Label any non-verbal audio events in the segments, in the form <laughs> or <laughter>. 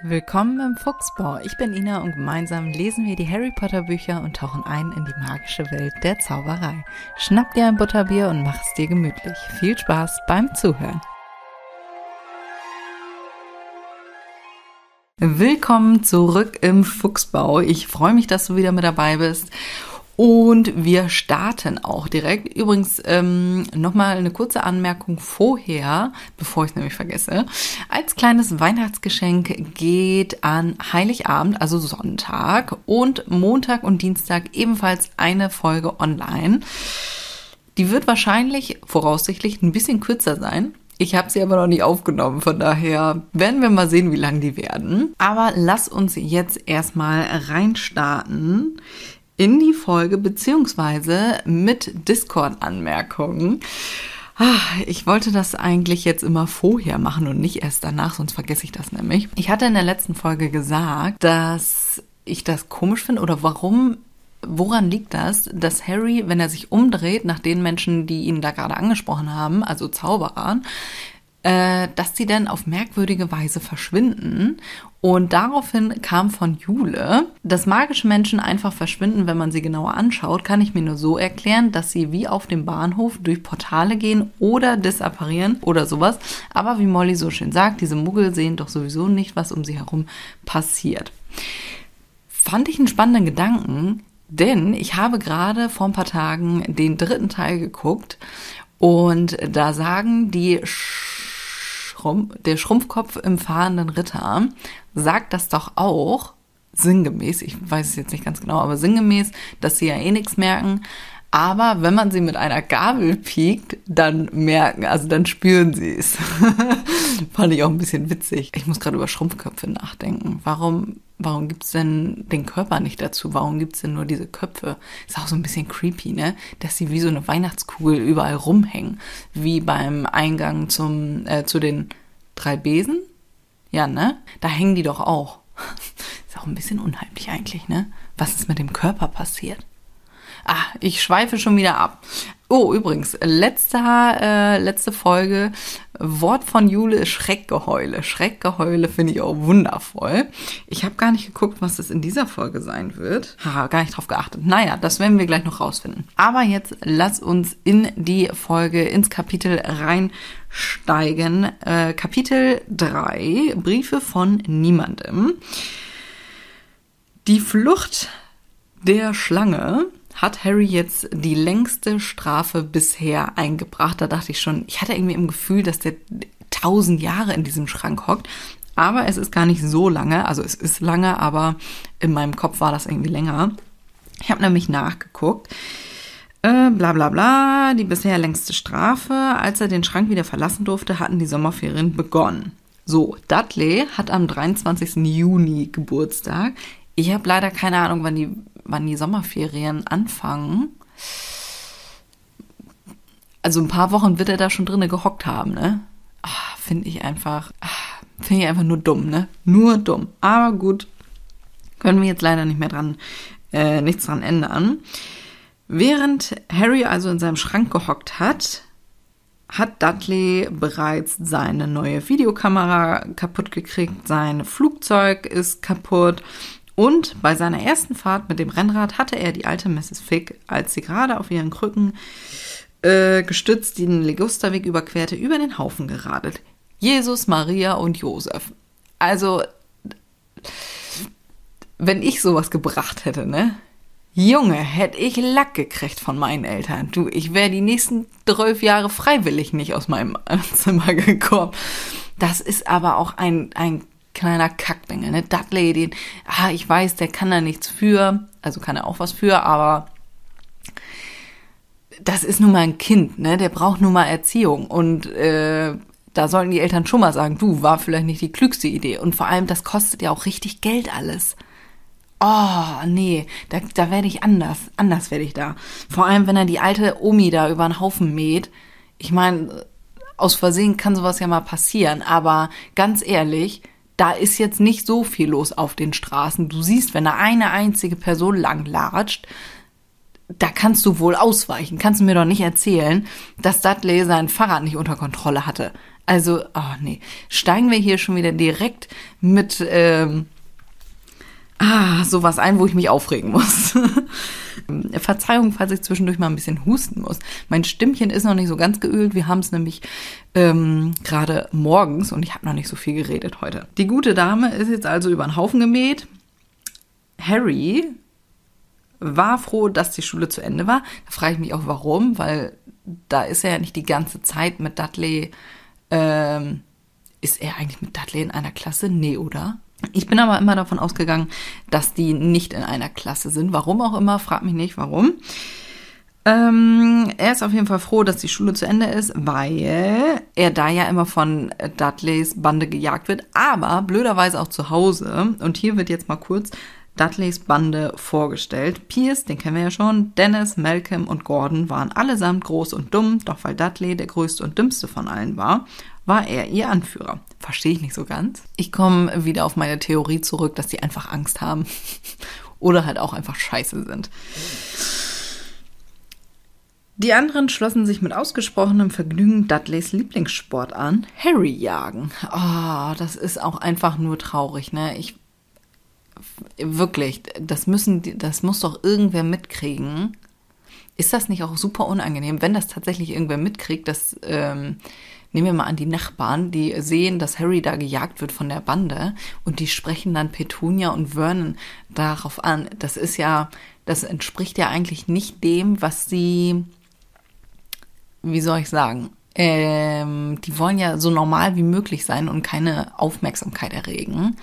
Willkommen im Fuchsbau. Ich bin Ina und gemeinsam lesen wir die Harry Potter Bücher und tauchen ein in die magische Welt der Zauberei. Schnapp dir ein Butterbier und mach es dir gemütlich. Viel Spaß beim Zuhören. Willkommen zurück im Fuchsbau. Ich freue mich, dass du wieder mit dabei bist. Und wir starten auch direkt. Übrigens ähm, nochmal eine kurze Anmerkung vorher, bevor ich es nämlich vergesse. Als kleines Weihnachtsgeschenk geht an Heiligabend, also Sonntag und Montag und Dienstag ebenfalls eine Folge online. Die wird wahrscheinlich voraussichtlich ein bisschen kürzer sein. Ich habe sie aber noch nicht aufgenommen, von daher werden wir mal sehen, wie lang die werden. Aber lass uns jetzt erstmal reinstarten in die Folge beziehungsweise mit Discord-Anmerkungen. Ah, ich wollte das eigentlich jetzt immer vorher machen und nicht erst danach, sonst vergesse ich das nämlich. Ich hatte in der letzten Folge gesagt, dass ich das komisch finde oder warum Woran liegt das, dass Harry, wenn er sich umdreht nach den Menschen, die ihn da gerade angesprochen haben, also Zauberern, äh, dass sie dann auf merkwürdige Weise verschwinden. Und daraufhin kam von Jule, dass magische Menschen einfach verschwinden, wenn man sie genauer anschaut, kann ich mir nur so erklären, dass sie wie auf dem Bahnhof durch Portale gehen oder disapparieren oder sowas. Aber wie Molly so schön sagt, diese Muggel sehen doch sowieso nicht, was um sie herum passiert. Fand ich einen spannenden Gedanken, denn ich habe gerade vor ein paar Tagen den dritten Teil geguckt und da sagen die Schrumpf, der Schrumpfkopf im fahrenden Ritter sagt das doch auch, sinngemäß, ich weiß es jetzt nicht ganz genau, aber sinngemäß, dass sie ja eh nichts merken. Aber wenn man sie mit einer Gabel piekt, dann merken, also dann spüren sie es. <laughs> Fand ich auch ein bisschen witzig. Ich muss gerade über Schrumpfköpfe nachdenken. Warum, warum gibt's denn den Körper nicht dazu? Warum gibt's denn nur diese Köpfe? Ist auch so ein bisschen creepy, ne? Dass sie wie so eine Weihnachtskugel überall rumhängen. Wie beim Eingang zum, äh, zu den drei Besen. Ja, ne? Da hängen die doch auch. <laughs> Ist auch ein bisschen unheimlich eigentlich, ne? Was ist mit dem Körper passiert? Ah, ich schweife schon wieder ab. Oh, übrigens, letzter, äh, letzte Folge, Wort von Jule ist Schreckgeheule. Schreckgeheule finde ich auch wundervoll. Ich habe gar nicht geguckt, was das in dieser Folge sein wird. Ha, gar nicht drauf geachtet. Naja, das werden wir gleich noch rausfinden. Aber jetzt lass uns in die Folge, ins Kapitel reinsteigen. Äh, Kapitel 3, Briefe von niemandem. Die Flucht der Schlange hat Harry jetzt die längste Strafe bisher eingebracht. Da dachte ich schon, ich hatte irgendwie im Gefühl, dass der tausend Jahre in diesem Schrank hockt. Aber es ist gar nicht so lange. Also es ist lange, aber in meinem Kopf war das irgendwie länger. Ich habe nämlich nachgeguckt. Äh, bla bla bla, die bisher längste Strafe. Als er den Schrank wieder verlassen durfte, hatten die Sommerferien begonnen. So, Dudley hat am 23. Juni Geburtstag. Ich habe leider keine Ahnung, wann die wann die Sommerferien anfangen. Also ein paar Wochen wird er da schon drinnen gehockt haben, ne? Ah, finde ich einfach, ah, finde ich einfach nur dumm, ne? Nur dumm. Aber gut, können wir jetzt leider nicht mehr dran, äh, nichts dran ändern. Während Harry also in seinem Schrank gehockt hat, hat Dudley bereits seine neue Videokamera kaputt gekriegt, sein Flugzeug ist kaputt, und bei seiner ersten Fahrt mit dem Rennrad hatte er die alte Mrs. Fick, als sie gerade auf ihren Krücken äh, gestützt den Legusterweg überquerte, über den Haufen geradelt. Jesus, Maria und Josef. Also, wenn ich sowas gebracht hätte, ne? Junge, hätte ich Lack gekriegt von meinen Eltern. Du, ich wäre die nächsten zwölf Jahre freiwillig nicht aus meinem <laughs> Zimmer gekommen. Das ist aber auch ein, ein kleiner Kackbengel, ne? Dudley, den, ah, ich weiß, der kann da nichts für, also kann er auch was für, aber das ist nun mal ein Kind, ne? Der braucht nun mal Erziehung und äh, da sollten die Eltern schon mal sagen, du, war vielleicht nicht die klügste Idee. Und vor allem, das kostet ja auch richtig Geld alles. Oh, nee, da, da werde ich anders. Anders werde ich da. Vor allem, wenn er die alte Omi da über den Haufen mäht. Ich meine, aus Versehen kann sowas ja mal passieren. Aber ganz ehrlich, da ist jetzt nicht so viel los auf den Straßen. Du siehst, wenn da eine einzige Person lang latscht, da kannst du wohl ausweichen. Kannst du mir doch nicht erzählen, dass Dudley sein Fahrrad nicht unter Kontrolle hatte. Also, oh nee, steigen wir hier schon wieder direkt mit ähm, ah, sowas ein, wo ich mich aufregen muss. <laughs> Verzeihung, falls ich zwischendurch mal ein bisschen husten muss. Mein Stimmchen ist noch nicht so ganz geölt. Wir haben es nämlich ähm, gerade morgens und ich habe noch nicht so viel geredet heute. Die gute Dame ist jetzt also über den Haufen gemäht. Harry war froh, dass die Schule zu Ende war. Da frage ich mich auch, warum, weil da ist er ja nicht die ganze Zeit mit Dudley. Ähm, ist er eigentlich mit Dudley in einer Klasse? Nee, oder? Ich bin aber immer davon ausgegangen, dass die nicht in einer Klasse sind. Warum auch immer, frag mich nicht, warum. Ähm, er ist auf jeden Fall froh, dass die Schule zu Ende ist, weil er da ja immer von Dudleys Bande gejagt wird, aber blöderweise auch zu Hause. Und hier wird jetzt mal kurz Dudleys Bande vorgestellt. Pierce, den kennen wir ja schon, Dennis, Malcolm und Gordon waren allesamt groß und dumm, doch weil Dudley der größte und dümmste von allen war, war er ihr Anführer. Verstehe ich nicht so ganz. Ich komme wieder auf meine Theorie zurück, dass die einfach Angst haben <laughs> oder halt auch einfach scheiße sind. Die anderen schlossen sich mit ausgesprochenem Vergnügen Dudleys Lieblingssport an, Harry jagen. Oh, das ist auch einfach nur traurig, ne? Ich wirklich, das müssen, das muss doch irgendwer mitkriegen. Ist das nicht auch super unangenehm, wenn das tatsächlich irgendwer mitkriegt, dass ähm, nehmen wir mal an die Nachbarn, die sehen, dass Harry da gejagt wird von der Bande und die sprechen dann Petunia und Vernon darauf an. Das ist ja, das entspricht ja eigentlich nicht dem, was sie, wie soll ich sagen, ähm, die wollen ja so normal wie möglich sein und keine Aufmerksamkeit erregen.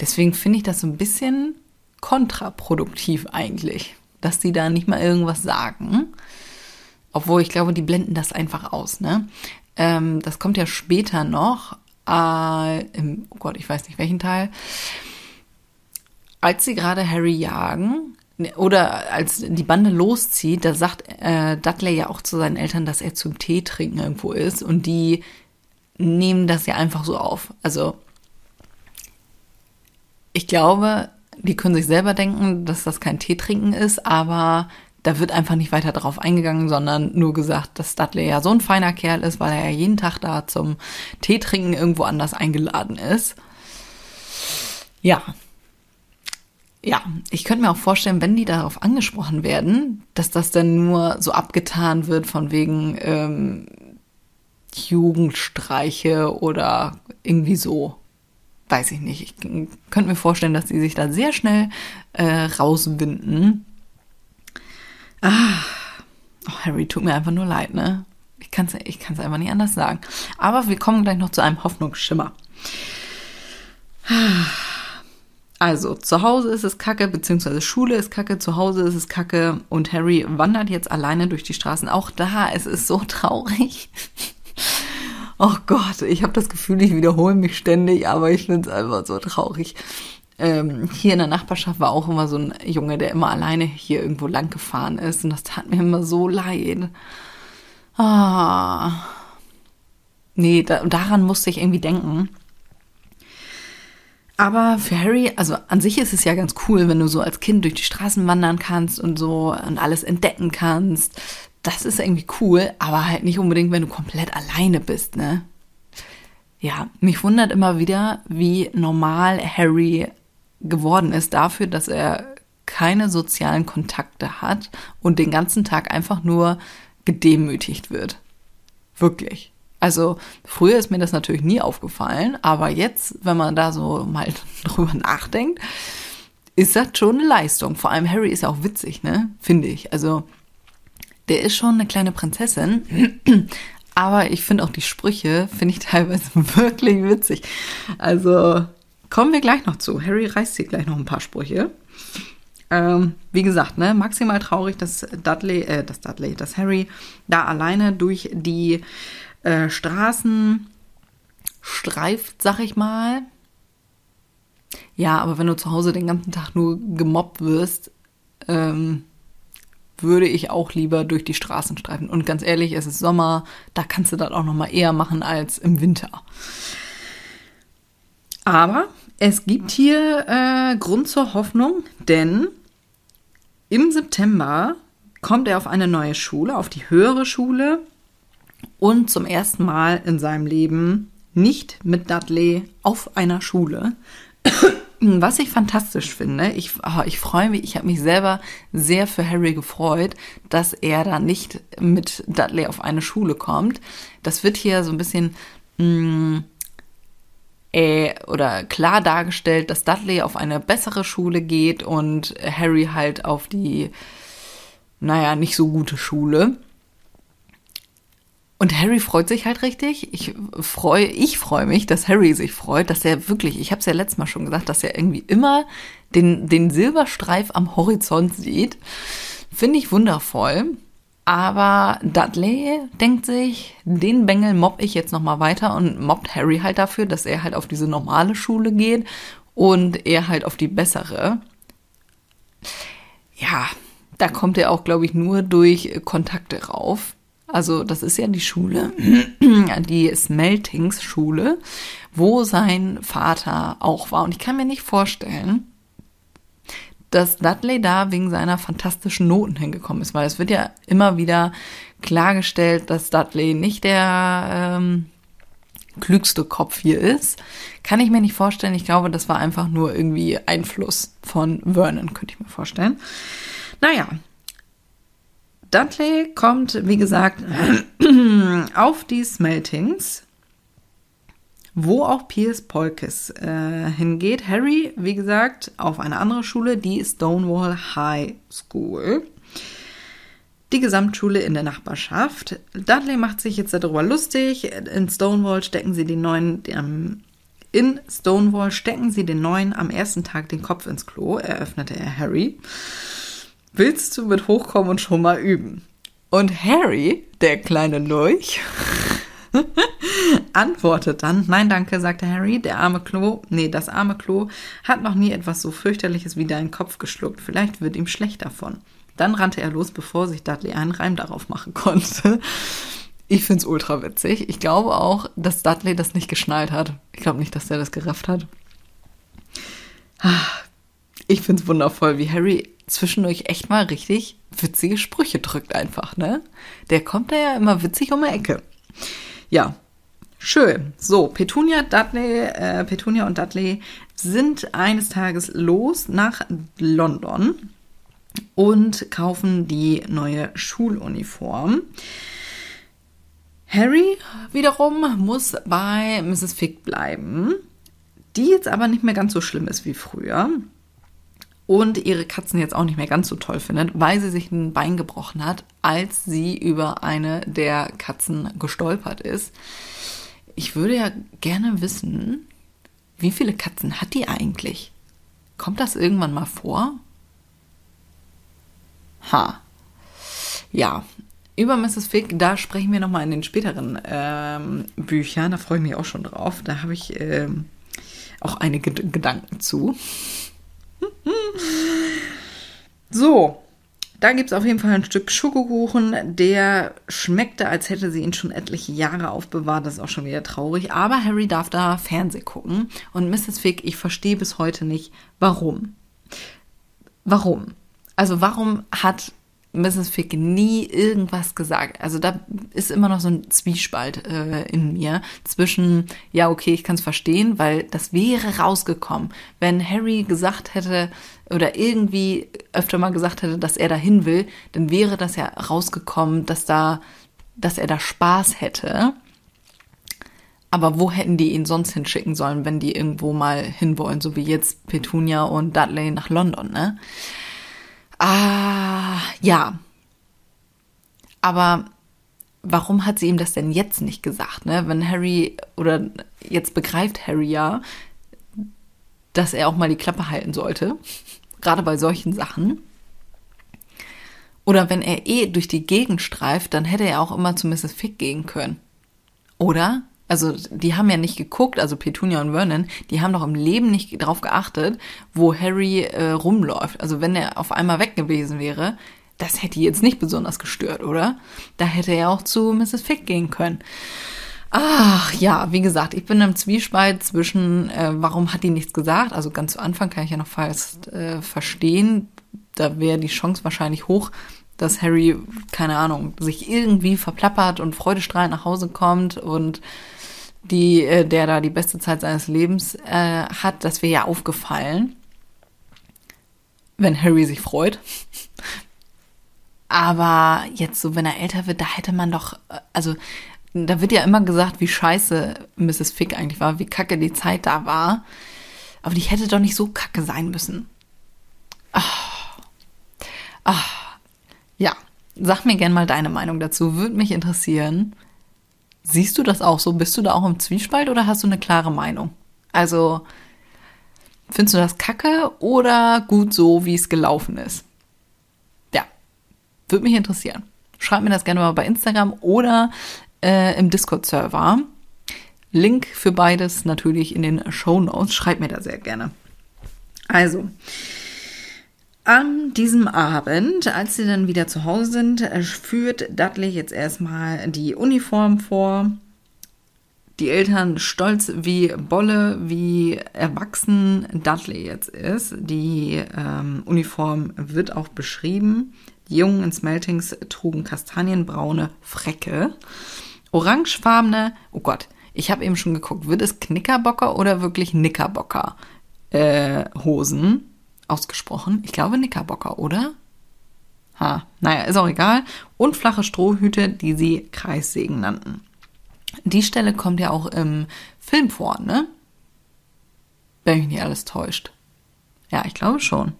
Deswegen finde ich das so ein bisschen kontraproduktiv eigentlich, dass die da nicht mal irgendwas sagen. Obwohl ich glaube, die blenden das einfach aus, ne? Ähm, das kommt ja später noch, äh, im, oh Gott, ich weiß nicht welchen Teil. Als sie gerade Harry jagen, ne, oder als die Bande loszieht, da sagt äh, Dudley ja auch zu seinen Eltern, dass er zum Tee trinken irgendwo ist und die nehmen das ja einfach so auf. Also ich glaube, die können sich selber denken, dass das kein Tee trinken ist, aber da wird einfach nicht weiter drauf eingegangen, sondern nur gesagt, dass Dudley ja so ein feiner Kerl ist, weil er ja jeden Tag da zum Tee trinken irgendwo anders eingeladen ist. Ja. Ja, ich könnte mir auch vorstellen, wenn die darauf angesprochen werden, dass das dann nur so abgetan wird von wegen ähm, Jugendstreiche oder irgendwie so. Weiß ich nicht. Ich könnte mir vorstellen, dass die sich da sehr schnell äh, rauswinden Ah, oh, Harry, tut mir einfach nur leid, ne? Ich kann es ich kann's einfach nicht anders sagen. Aber wir kommen gleich noch zu einem Hoffnungsschimmer. Also, zu Hause ist es kacke, beziehungsweise Schule ist kacke, zu Hause ist es kacke und Harry wandert jetzt alleine durch die Straßen. Auch da, es ist so <laughs> traurig. Oh Gott, ich habe das Gefühl, ich wiederhole mich ständig, aber ich finde es einfach so traurig ähm, hier in der Nachbarschaft war auch immer so ein Junge, der immer alleine hier irgendwo lang gefahren ist. Und das tat mir immer so leid. Ah. Nee, da, daran musste ich irgendwie denken. Aber für Harry, also an sich ist es ja ganz cool, wenn du so als Kind durch die Straßen wandern kannst und so und alles entdecken kannst. Das ist irgendwie cool, aber halt nicht unbedingt, wenn du komplett alleine bist, ne? Ja, mich wundert immer wieder, wie normal Harry geworden ist dafür, dass er keine sozialen Kontakte hat und den ganzen Tag einfach nur gedemütigt wird. Wirklich. Also früher ist mir das natürlich nie aufgefallen, aber jetzt, wenn man da so mal <laughs> drüber nachdenkt, ist das schon eine Leistung. Vor allem Harry ist ja auch witzig, ne? Finde ich. Also der ist schon eine kleine Prinzessin, <clears throat> aber ich finde auch die Sprüche, finde ich <laughs> teilweise wirklich witzig. Also Kommen wir gleich noch zu. Harry reißt hier gleich noch ein paar Sprüche. Ähm, wie gesagt, ne, maximal traurig, dass Dudley, äh, dass Dudley, dass Harry da alleine durch die äh, Straßen streift, sag ich mal. Ja, aber wenn du zu Hause den ganzen Tag nur gemobbt wirst, ähm, würde ich auch lieber durch die Straßen streifen. Und ganz ehrlich, es ist Sommer, da kannst du das auch noch mal eher machen als im Winter. Aber es gibt hier äh, Grund zur Hoffnung, denn im September kommt er auf eine neue Schule, auf die höhere Schule und zum ersten Mal in seinem Leben nicht mit Dudley auf einer Schule. <clears throat> Was ich fantastisch finde, ich, oh, ich freue mich, ich habe mich selber sehr für Harry gefreut, dass er da nicht mit Dudley auf eine Schule kommt. Das wird hier so ein bisschen mh, mm, äh, oder klar dargestellt, dass Dudley auf eine bessere Schule geht und Harry halt auf die, naja, nicht so gute Schule. Und Harry freut sich halt richtig. Ich freue, ich freue mich, dass Harry sich freut, dass er wirklich, ich habe es ja letztes Mal schon gesagt, dass er irgendwie immer den, den Silberstreif am Horizont sieht. Finde ich wundervoll. Aber Dudley denkt sich, den Bengel mobb ich jetzt nochmal weiter und mobbt Harry halt dafür, dass er halt auf diese normale Schule geht und er halt auf die bessere. Ja, da kommt er auch, glaube ich, nur durch Kontakte rauf. Also das ist ja die Schule, <clears throat> die Smeltings-Schule, wo sein Vater auch war. Und ich kann mir nicht vorstellen, dass Dudley da wegen seiner fantastischen Noten hingekommen ist, weil es wird ja immer wieder klargestellt, dass Dudley nicht der ähm, klügste Kopf hier ist. Kann ich mir nicht vorstellen. Ich glaube, das war einfach nur irgendwie Einfluss von Vernon, könnte ich mir vorstellen. Naja, Dudley kommt, wie gesagt, <clears throat> auf die Smeltings, wo auch Piers Polkes äh, hingeht. Harry, wie gesagt, auf eine andere Schule, die Stonewall High School. Die Gesamtschule in der Nachbarschaft. Dudley macht sich jetzt darüber lustig. In Stonewall stecken sie den neuen, ähm, in Stonewall stecken sie den neuen am ersten Tag den Kopf ins Klo, eröffnete er Harry willst du mit hochkommen und schon mal üben? Und Harry, der kleine Lurch, <laughs> <laughs> antwortet dann, nein, danke, sagte Harry, der arme Klo, nee, das arme Klo hat noch nie etwas so fürchterliches wie deinen Kopf geschluckt. Vielleicht wird ihm schlecht davon. Dann rannte er los, bevor sich Dudley einen Reim darauf machen konnte. Ich find's ultra witzig. Ich glaube auch, dass Dudley das nicht geschnallt hat. Ich glaube nicht, dass er das gerafft hat. Ich find's wundervoll, wie Harry zwischendurch echt mal richtig witzige Sprüche drückt einfach, ne? Der kommt da ja immer witzig um die Ecke. Ja, schön. So, Petunia, Dudley, äh, Petunia und Dudley sind eines Tages los nach London und kaufen die neue Schuluniform. Harry wiederum muss bei Mrs. Fick bleiben, die jetzt aber nicht mehr ganz so schlimm ist wie früher und ihre Katzen jetzt auch nicht mehr ganz so toll findet, weil sie sich ein Bein gebrochen hat, als sie über eine der Katzen gestolpert ist. Ich würde ja gerne wissen, wie viele Katzen hat die eigentlich? Kommt das irgendwann mal vor? Ha. Ja, über Mrs. Fig, da sprechen wir nochmal in den späteren ähm, Büchern. Da freue ich mich auch schon drauf. Da habe ich ähm, auch einige Gedanken zu. <laughs> So, da gibt es auf jeden Fall ein Stück Schokokuchen, der schmeckte, als hätte sie ihn schon etliche Jahre aufbewahrt. Das ist auch schon wieder traurig. Aber Harry darf da Fernseh gucken. Und Mrs. Fig, ich verstehe bis heute nicht, warum. Warum? Also warum hat Mrs. Fick nie irgendwas gesagt. Also da ist immer noch so ein Zwiespalt äh, in mir zwischen, ja, okay, ich kann es verstehen, weil das wäre rausgekommen, wenn Harry gesagt hätte oder irgendwie öfter mal gesagt hätte, dass er dahin will, dann wäre das ja rausgekommen, dass da, dass er da Spaß hätte. Aber wo hätten die ihn sonst hinschicken sollen, wenn die irgendwo mal hinwollen, so wie jetzt Petunia und Dudley nach London, ne? Ah, ja. Aber warum hat sie ihm das denn jetzt nicht gesagt, ne? Wenn Harry, oder jetzt begreift Harry ja, dass er auch mal die Klappe halten sollte. Gerade bei solchen Sachen. Oder wenn er eh durch die Gegend streift, dann hätte er auch immer zu Mrs. Fick gehen können. Oder? Also die haben ja nicht geguckt, also Petunia und Vernon, die haben doch im Leben nicht drauf geachtet, wo Harry äh, rumläuft. Also wenn er auf einmal weg gewesen wäre, das hätte jetzt nicht besonders gestört, oder? Da hätte er auch zu Mrs. Fick gehen können. Ach ja, wie gesagt, ich bin im Zwiespalt zwischen, äh, warum hat die nichts gesagt? Also ganz zu Anfang kann ich ja noch fast äh, verstehen. Da wäre die Chance wahrscheinlich hoch, dass Harry, keine Ahnung, sich irgendwie verplappert und freudestrahlend nach Hause kommt und die, äh, der da die beste Zeit seines Lebens äh, hat, das wäre ja aufgefallen, wenn Harry sich freut. Aber jetzt so, wenn er älter wird, da hätte man doch, äh, also da wird ja immer gesagt, wie scheiße Mrs. Fick eigentlich war, wie kacke die Zeit da war. Aber die hätte doch nicht so kacke sein müssen. Ach. Ach. Ja, sag mir gern mal deine Meinung dazu. Würde mich interessieren. Siehst du das auch so? Bist du da auch im Zwiespalt oder hast du eine klare Meinung? Also, findest du das kacke oder gut so, wie es gelaufen ist? Ja, würde mich interessieren. Schreib mir das gerne mal bei Instagram oder äh, im Discord-Server. Link für beides natürlich in den Show Notes. Schreib mir da sehr gerne. Also, an diesem Abend, als sie dann wieder zu Hause sind, führt Dudley jetzt erstmal die Uniform vor. Die Eltern stolz wie Bolle, wie erwachsen Dudley jetzt ist. Die ähm, Uniform wird auch beschrieben. Die Jungen in Smeltings trugen kastanienbraune Frecke. Orangefarbene, oh Gott, ich habe eben schon geguckt, wird es Knickerbocker oder wirklich Knickerbocker äh, Hosen ausgesprochen? Ich glaube Knickerbocker, oder? Ha, naja, ist auch egal. Und flache Strohhüte, die sie Kreissägen nannten. Die Stelle kommt ja auch im Film vor, ne? Wenn mich nicht alles täuscht. Ja, ich glaube schon.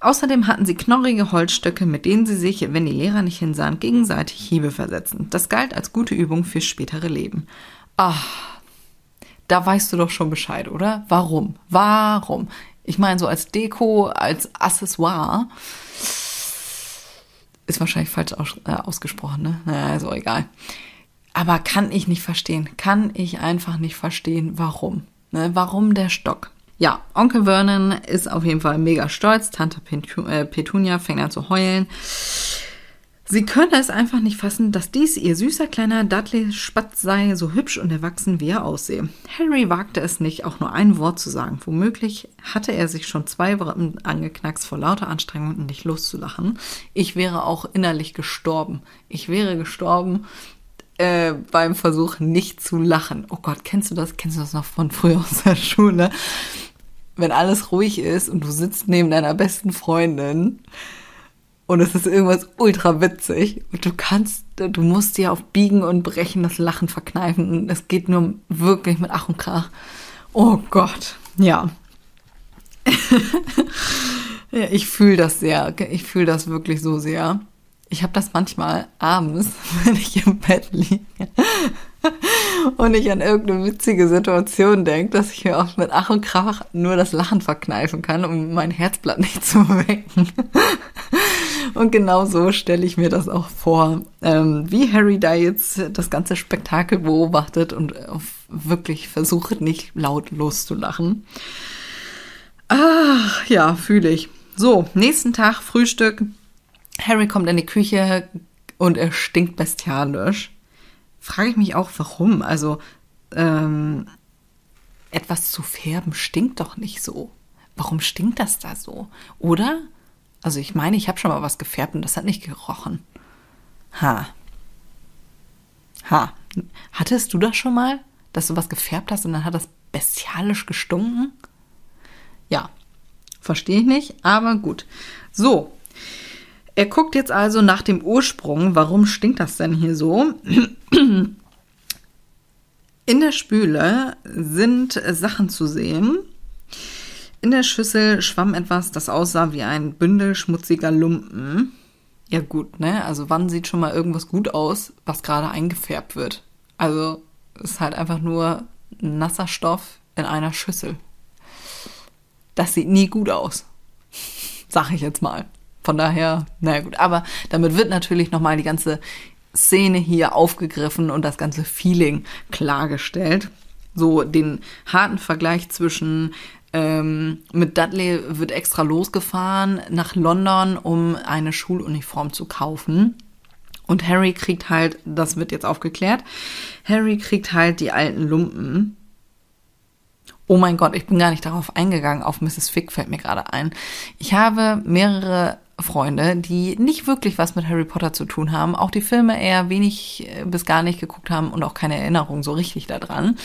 Außerdem hatten sie knorrige Holzstöcke, mit denen sie sich, wenn die Lehrer nicht hinsahen, gegenseitig Hiebe versetzen. Das galt als gute Übung fürs spätere Leben. Ach, da weißt du doch schon Bescheid, oder? Warum? Warum? Ich meine, so als Deko, als Accessoire ist wahrscheinlich falsch aus, äh, ausgesprochen, ne? Naja, auch egal. Aber kann ich nicht verstehen. Kann ich einfach nicht verstehen, warum. Ne? Warum der Stock? Ja, Onkel Vernon ist auf jeden Fall mega stolz. Tante äh, Petunia fängt an zu heulen. Sie können es einfach nicht fassen, dass dies ihr süßer kleiner Dudley Spatz sei, so hübsch und erwachsen wie er aussehe. Harry wagte es nicht, auch nur ein Wort zu sagen. Womöglich hatte er sich schon zwei Wochen angeknackst vor lauter Anstrengung und nicht loszulachen. Ich wäre auch innerlich gestorben. Ich wäre gestorben äh, beim Versuch, nicht zu lachen. Oh Gott, kennst du das? Kennst du das noch von früher aus der Schule? wenn alles ruhig ist und du sitzt neben deiner besten Freundin und es ist irgendwas ultra witzig und du kannst, du musst dir auf Biegen und Brechen das Lachen verkneifen und es geht nur wirklich mit Ach und Krach. Oh Gott, ja. <laughs> ja, ich fühle das sehr. Ich fühle das wirklich so sehr. Ich habe das manchmal abends, <laughs> wenn ich im Bett liege <laughs> und ich an irgendeine witzige Situation denke, dass ich mir oft mit Ach und Krach nur das Lachen verkneifen kann, um mein Herzblatt nicht zu wecken. Und genau so stelle ich mir das auch vor, ähm, wie Harry da jetzt das ganze Spektakel beobachtet und wirklich versucht, nicht laut loszulachen. Ach, ja, fühle ich. So, nächsten Tag Frühstück. Harry kommt in die Küche und er stinkt bestialisch frage ich mich auch, warum. Also, ähm, etwas zu färben stinkt doch nicht so. Warum stinkt das da so? Oder? Also ich meine, ich habe schon mal was gefärbt und das hat nicht gerochen. Ha. Ha. Hattest du das schon mal, dass du was gefärbt hast und dann hat das bestialisch gestunken? Ja. Verstehe ich nicht, aber gut. So. Er guckt jetzt also nach dem Ursprung. Warum stinkt das denn hier so? In der Spüle sind Sachen zu sehen. In der Schüssel schwamm etwas, das aussah wie ein Bündel schmutziger Lumpen. Ja gut, ne? Also wann sieht schon mal irgendwas gut aus, was gerade eingefärbt wird? Also ist halt einfach nur nasser Stoff in einer Schüssel. Das sieht nie gut aus. <laughs> Sag ich jetzt mal. Von daher, naja gut. Aber damit wird natürlich nochmal die ganze Szene hier aufgegriffen und das ganze Feeling klargestellt. So den harten Vergleich zwischen ähm, mit Dudley wird extra losgefahren nach London, um eine Schuluniform zu kaufen. Und Harry kriegt halt, das wird jetzt aufgeklärt, Harry kriegt halt die alten Lumpen. Oh mein Gott, ich bin gar nicht darauf eingegangen, auf Mrs. Fick fällt mir gerade ein. Ich habe mehrere Freunde, die nicht wirklich was mit Harry Potter zu tun haben, auch die Filme eher wenig äh, bis gar nicht geguckt haben und auch keine Erinnerung so richtig daran.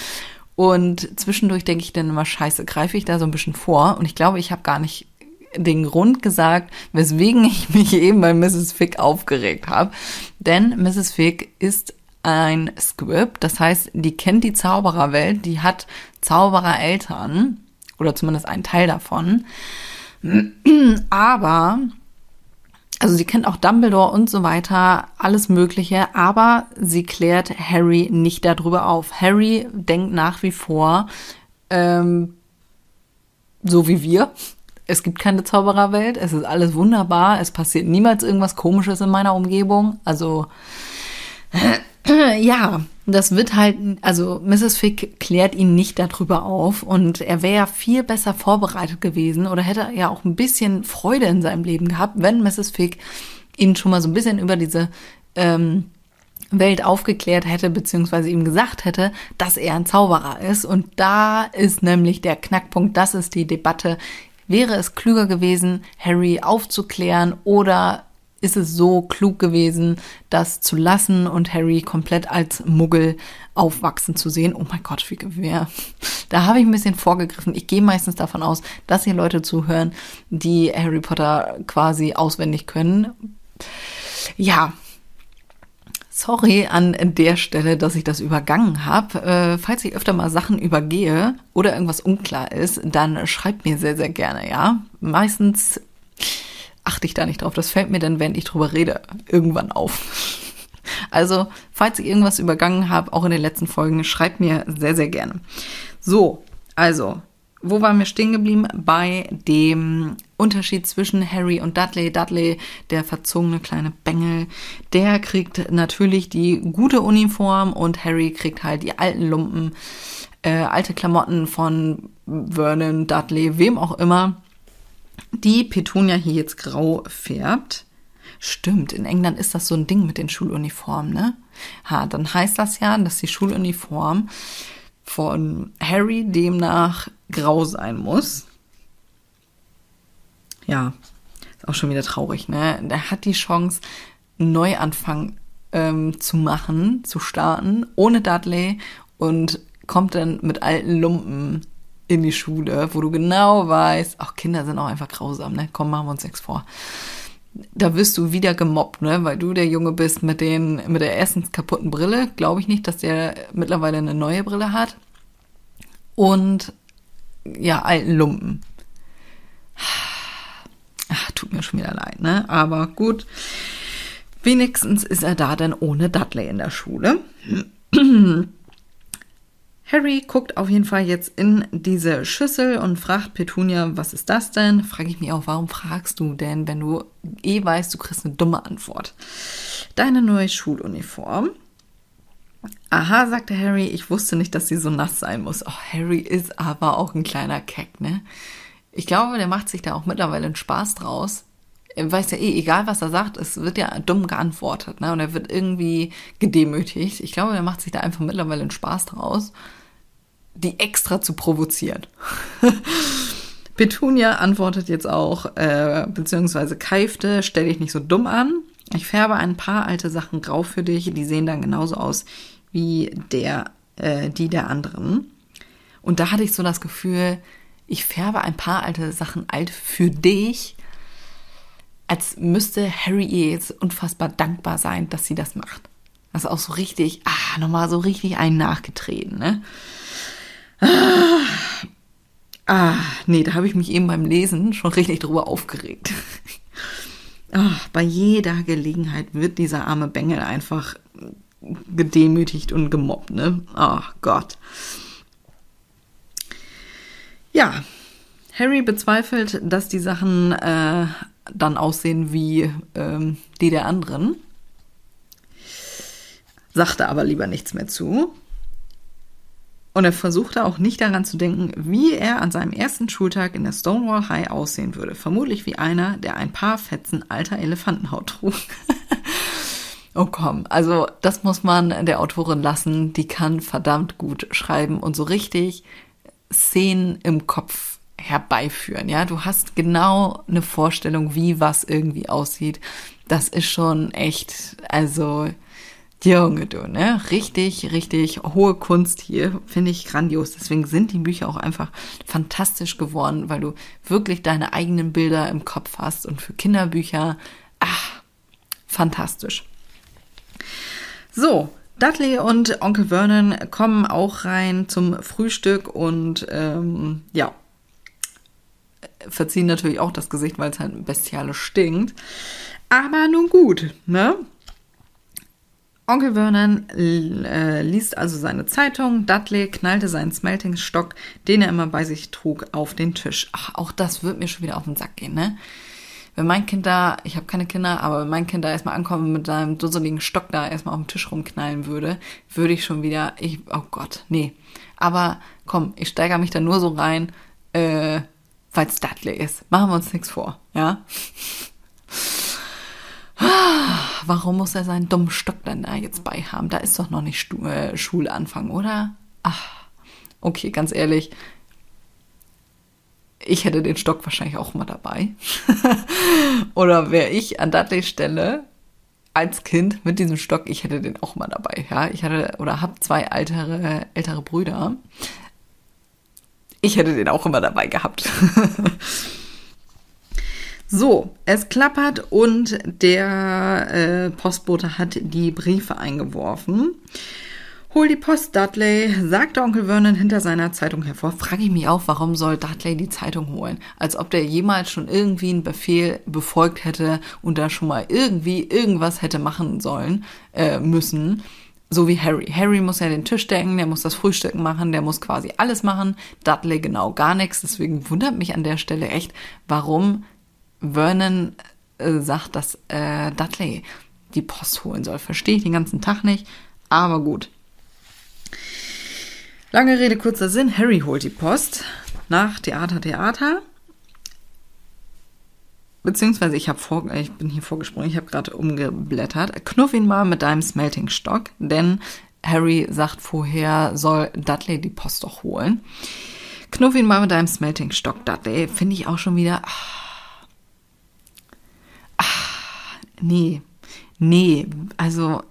Und zwischendurch denke ich dann immer, scheiße, greife ich da so ein bisschen vor. Und ich glaube, ich habe gar nicht den Grund gesagt, weswegen ich <laughs> mich eben bei Mrs. Fick aufgeregt habe. Denn Mrs. Fick ist ein Script, das heißt, die kennt die Zaubererwelt, die hat Zauberereltern oder zumindest einen Teil davon. <clears throat> Aber, also sie kennt auch Dumbledore und so weiter, alles Mögliche, aber sie klärt Harry nicht darüber auf. Harry denkt nach wie vor, ähm, so wie wir, es gibt keine Zaubererwelt, es ist alles wunderbar, es passiert niemals irgendwas Komisches in meiner Umgebung. Also <clears throat> ja, das wird halt, also Mrs. Fick klärt ihn nicht darüber auf und er wäre ja viel besser vorbereitet gewesen oder hätte ja auch ein bisschen Freude in seinem Leben gehabt, wenn Mrs. Fick ihn schon mal so ein bisschen über diese ähm, Welt aufgeklärt hätte, beziehungsweise ihm gesagt hätte, dass er ein Zauberer ist. Und da ist nämlich der Knackpunkt, das ist die Debatte. Wäre es klüger gewesen, Harry aufzuklären oder ist es so klug gewesen, das zu lassen und Harry komplett als Muggel aufwachsen zu sehen. Oh mein Gott, wie gewähr. Da habe ich ein bisschen vorgegriffen. Ich gehe meistens davon aus, dass hier Leute zuhören, die Harry Potter quasi auswendig können. Ja, Sorry an der Stelle, dass ich das übergangen habe. Äh, falls ich öfter mal Sachen übergehe oder irgendwas unklar ist, dann schreibt mir sehr, sehr gerne, ja. Meistens achte ich da nicht drauf. Das fällt mir dann, wenn ich drüber rede, irgendwann auf. Also, falls ich irgendwas übergangen habe, auch in den letzten Folgen, schreibt mir sehr, sehr gerne. So, also, wo waren wir stehen geblieben? Bei dem Unterschied zwischen Harry und Dudley. Dudley, der verzogene kleine Bengel, der kriegt natürlich die gute Uniform und Harry kriegt halt die alten Lumpen, äh, alte Klamotten von Vernon, Dudley, wem auch immer die Petunia hier jetzt grau färbt. Stimmt, in England ist das so ein Ding mit den Schuluniformen, ne? Ha, dann heißt das ja, dass die Schuluniform von Harry demnach grau sein muss. Ja, ist auch schon wieder traurig, ne? Der hat die Chance, einen Neuanfang ähm, zu machen, zu starten, ohne Dudley und kommt dann mit alten Lumpen in die Schule, wo du genau weißt, auch Kinder sind auch einfach grausam, ne? Komm, machen wir uns nichts vor. Da wirst du wieder gemobbt, ne? Weil du der Junge bist mit den, mit der erstens kaputten Brille. Glaube ich nicht, dass der mittlerweile eine neue Brille hat. Und ja, alten Lumpen. Ach, tut mir schon wieder leid, ne? Aber gut. Wenigstens ist er da dann ohne Dudley in der Schule. <clears throat> Harry guckt auf jeden Fall jetzt in diese Schüssel und fragt Petunia, was ist das denn? Frage ich mich auch, warum fragst du denn, wenn du eh weißt, du kriegst eine dumme Antwort? Deine neue Schuluniform. Aha, sagte Harry, ich wusste nicht, dass sie so nass sein muss. Oh, Harry ist aber auch ein kleiner Keck, ne? Ich glaube, der macht sich da auch mittlerweile einen Spaß draus. Er weiß ja eh, egal was er sagt, es wird ja dumm geantwortet, ne? Und er wird irgendwie gedemütigt. Ich glaube, der macht sich da einfach mittlerweile einen Spaß draus die extra zu provozieren. <laughs> Petunia antwortet jetzt auch, äh, beziehungsweise keifte, stell dich nicht so dumm an. Ich färbe ein paar alte Sachen grau für dich, die sehen dann genauso aus wie der, äh, die der anderen. Und da hatte ich so das Gefühl, ich färbe ein paar alte Sachen alt für dich, als müsste Harry ihr jetzt unfassbar dankbar sein, dass sie das macht. Das ist auch so richtig, ah, nochmal so richtig einen nachgetreten, ne? Ah, nee, da habe ich mich eben beim Lesen schon richtig drüber aufgeregt. Ah, bei jeder Gelegenheit wird dieser arme Bengel einfach gedemütigt und gemobbt, ne? Ach Gott. Ja, Harry bezweifelt, dass die Sachen äh, dann aussehen wie ähm, die der anderen. Sagte aber lieber nichts mehr zu. Und er versuchte auch nicht daran zu denken, wie er an seinem ersten Schultag in der Stonewall High aussehen würde. Vermutlich wie einer, der ein paar Fetzen alter Elefantenhaut trug. <laughs> oh komm, also das muss man der Autorin lassen. Die kann verdammt gut schreiben und so richtig Szenen im Kopf herbeiführen. Ja, du hast genau eine Vorstellung, wie was irgendwie aussieht. Das ist schon echt, also Junge, du, ne? Richtig, richtig hohe Kunst hier. Finde ich grandios. Deswegen sind die Bücher auch einfach fantastisch geworden, weil du wirklich deine eigenen Bilder im Kopf hast. Und für Kinderbücher, ach, fantastisch. So, Dudley und Onkel Vernon kommen auch rein zum Frühstück und ähm, ja, verziehen natürlich auch das Gesicht, weil es halt bestialisch stinkt. Aber nun gut, ne? Onkel Vernon äh, liest also seine Zeitung. Dudley knallte seinen Smeltingstock, den er immer bei sich trug, auf den Tisch. Ach, auch das wird mir schon wieder auf den Sack gehen, ne? Wenn mein Kind da, ich habe keine Kinder, aber wenn mein Kind da erstmal ankommen mit seinem dusseligen Stock da erstmal auf dem Tisch rumknallen würde, würde ich schon wieder, ich, oh Gott, nee. Aber komm, ich steigere mich da nur so rein, äh, weil es Dudley ist. Machen wir uns nichts vor, ja? Warum muss er seinen dummen Stock dann da jetzt bei haben? Da ist doch noch nicht äh, Schulanfang, oder? Ach, okay, ganz ehrlich. Ich hätte den Stock wahrscheinlich auch mal dabei. <laughs> oder wäre ich an Dudleys Stelle als Kind mit diesem Stock, ich hätte den auch mal dabei. Ja, ich hatte oder habe zwei ältere, ältere Brüder. Ich hätte den auch immer dabei gehabt. <laughs> So, es klappert und der äh, Postbote hat die Briefe eingeworfen. Hol die Post, Dudley, sagte Onkel Vernon hinter seiner Zeitung hervor. Frage ich mich auch, warum soll Dudley die Zeitung holen? Als ob der jemals schon irgendwie einen Befehl befolgt hätte und da schon mal irgendwie irgendwas hätte machen sollen, äh, müssen. So wie Harry. Harry muss ja den Tisch decken, der muss das Frühstück machen, der muss quasi alles machen. Dudley genau gar nichts. Deswegen wundert mich an der Stelle echt, warum Vernon äh, sagt, dass äh, Dudley die Post holen soll. Verstehe ich den ganzen Tag nicht, aber gut. Lange Rede, kurzer Sinn. Harry holt die Post nach Theater, Theater. Beziehungsweise ich vor, ich bin hier vorgesprungen, ich habe gerade umgeblättert. Knuff ihn mal mit deinem Smelting-Stock, denn Harry sagt vorher, soll Dudley die Post doch holen. Knuff ihn mal mit deinem Smelting-Stock, Dudley. Finde ich auch schon wieder. Ach, nee, nee, also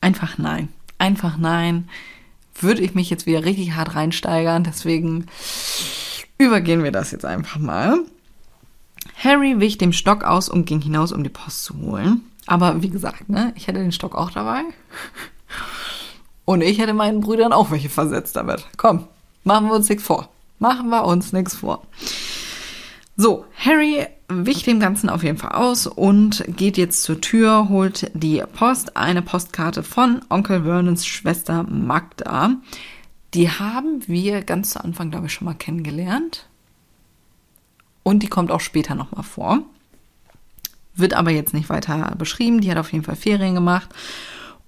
einfach nein. Einfach nein. Würde ich mich jetzt wieder richtig hart reinsteigern, deswegen übergehen wir das jetzt einfach mal. Harry wich dem Stock aus und ging hinaus, um die Post zu holen. Aber wie gesagt, ne, ich hätte den Stock auch dabei. Und ich hätte meinen Brüdern auch welche versetzt damit. Komm, machen wir uns nichts vor. Machen wir uns nichts vor. So, Harry wich dem Ganzen auf jeden Fall aus und geht jetzt zur Tür, holt die Post, eine Postkarte von Onkel Vernons Schwester Magda. Die haben wir ganz zu Anfang, glaube ich, schon mal kennengelernt. Und die kommt auch später nochmal vor. Wird aber jetzt nicht weiter beschrieben. Die hat auf jeden Fall Ferien gemacht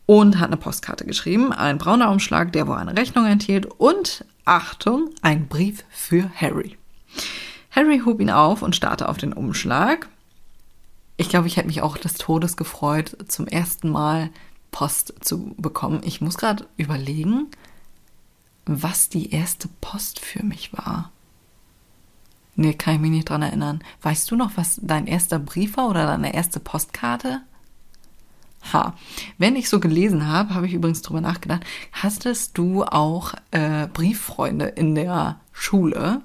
und hat eine Postkarte geschrieben. Ein brauner Umschlag, der wohl eine Rechnung enthielt. Und Achtung, ein Brief für Harry. Harry hob ihn auf und starrte auf den Umschlag. Ich glaube, ich hätte mich auch des Todes gefreut, zum ersten Mal Post zu bekommen. Ich muss gerade überlegen, was die erste Post für mich war. Nee, kann ich mich nicht dran erinnern. Weißt du noch, was dein erster Brief war oder deine erste Postkarte? Ha. Wenn ich so gelesen habe, habe ich übrigens drüber nachgedacht, hattest du auch äh, Brieffreunde in der Schule?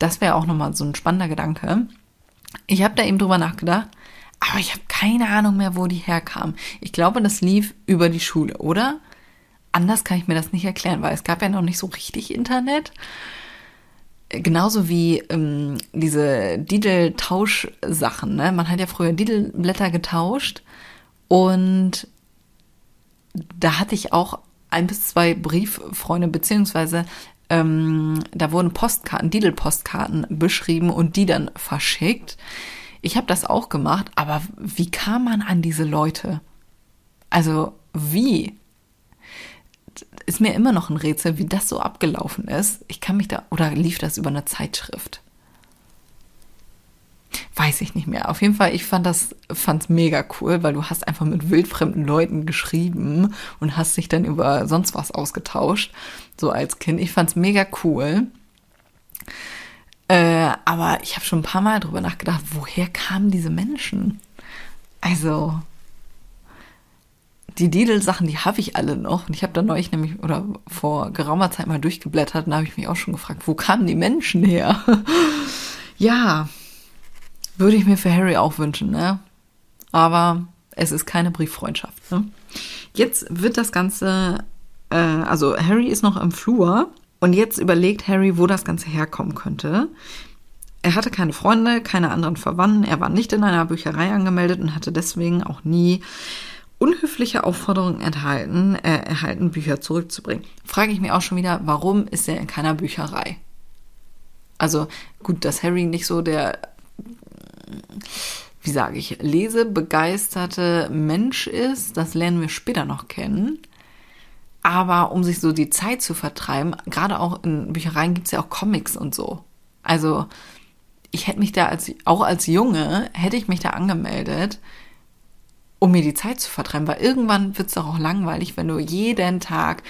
Das wäre auch nochmal so ein spannender Gedanke. Ich habe da eben drüber nachgedacht, aber ich habe keine Ahnung mehr, wo die herkamen. Ich glaube, das lief über die Schule, oder? Anders kann ich mir das nicht erklären, weil es gab ja noch nicht so richtig Internet. Genauso wie ähm, diese Didel-Tausch-Sachen. Ne? Man hat ja früher Didelblätter getauscht und da hatte ich auch ein bis zwei Brieffreunde, beziehungsweise ähm, da wurden Postkarten, Didel-Postkarten beschrieben und die dann verschickt. Ich habe das auch gemacht, aber wie kam man an diese Leute? Also wie? Ist mir immer noch ein Rätsel, wie das so abgelaufen ist. Ich kann mich da, oder lief das über eine Zeitschrift? Weiß ich nicht mehr. Auf jeden Fall, ich fand das, fand's mega cool, weil du hast einfach mit wildfremden Leuten geschrieben und hast dich dann über sonst was ausgetauscht, so als Kind. Ich fand's mega cool. Äh, aber ich habe schon ein paar Mal drüber nachgedacht, woher kamen diese Menschen? Also, die Didel-Sachen, die habe ich alle noch. Und ich habe da neulich nämlich oder vor geraumer Zeit mal durchgeblättert und da habe ich mich auch schon gefragt, wo kamen die Menschen her? <laughs> ja, würde ich mir für Harry auch wünschen, ne? Aber es ist keine Brieffreundschaft. Ne? Jetzt wird das Ganze, äh, also Harry ist noch im Flur und jetzt überlegt Harry, wo das Ganze herkommen könnte. Er hatte keine Freunde, keine anderen Verwandten, er war nicht in einer Bücherei angemeldet und hatte deswegen auch nie unhöfliche Aufforderungen enthalten, äh, erhalten, Bücher zurückzubringen. Frage ich mich auch schon wieder, warum ist er in keiner Bücherei? Also gut, dass Harry nicht so der, wie sage ich, lesebegeisterte Mensch ist, das lernen wir später noch kennen. Aber um sich so die Zeit zu vertreiben, gerade auch in Büchereien gibt es ja auch Comics und so. Also ich hätte mich da als, auch als Junge, hätte ich mich da angemeldet, um mir die Zeit zu vertreiben, weil irgendwann wird es doch auch langweilig, wenn du jeden Tag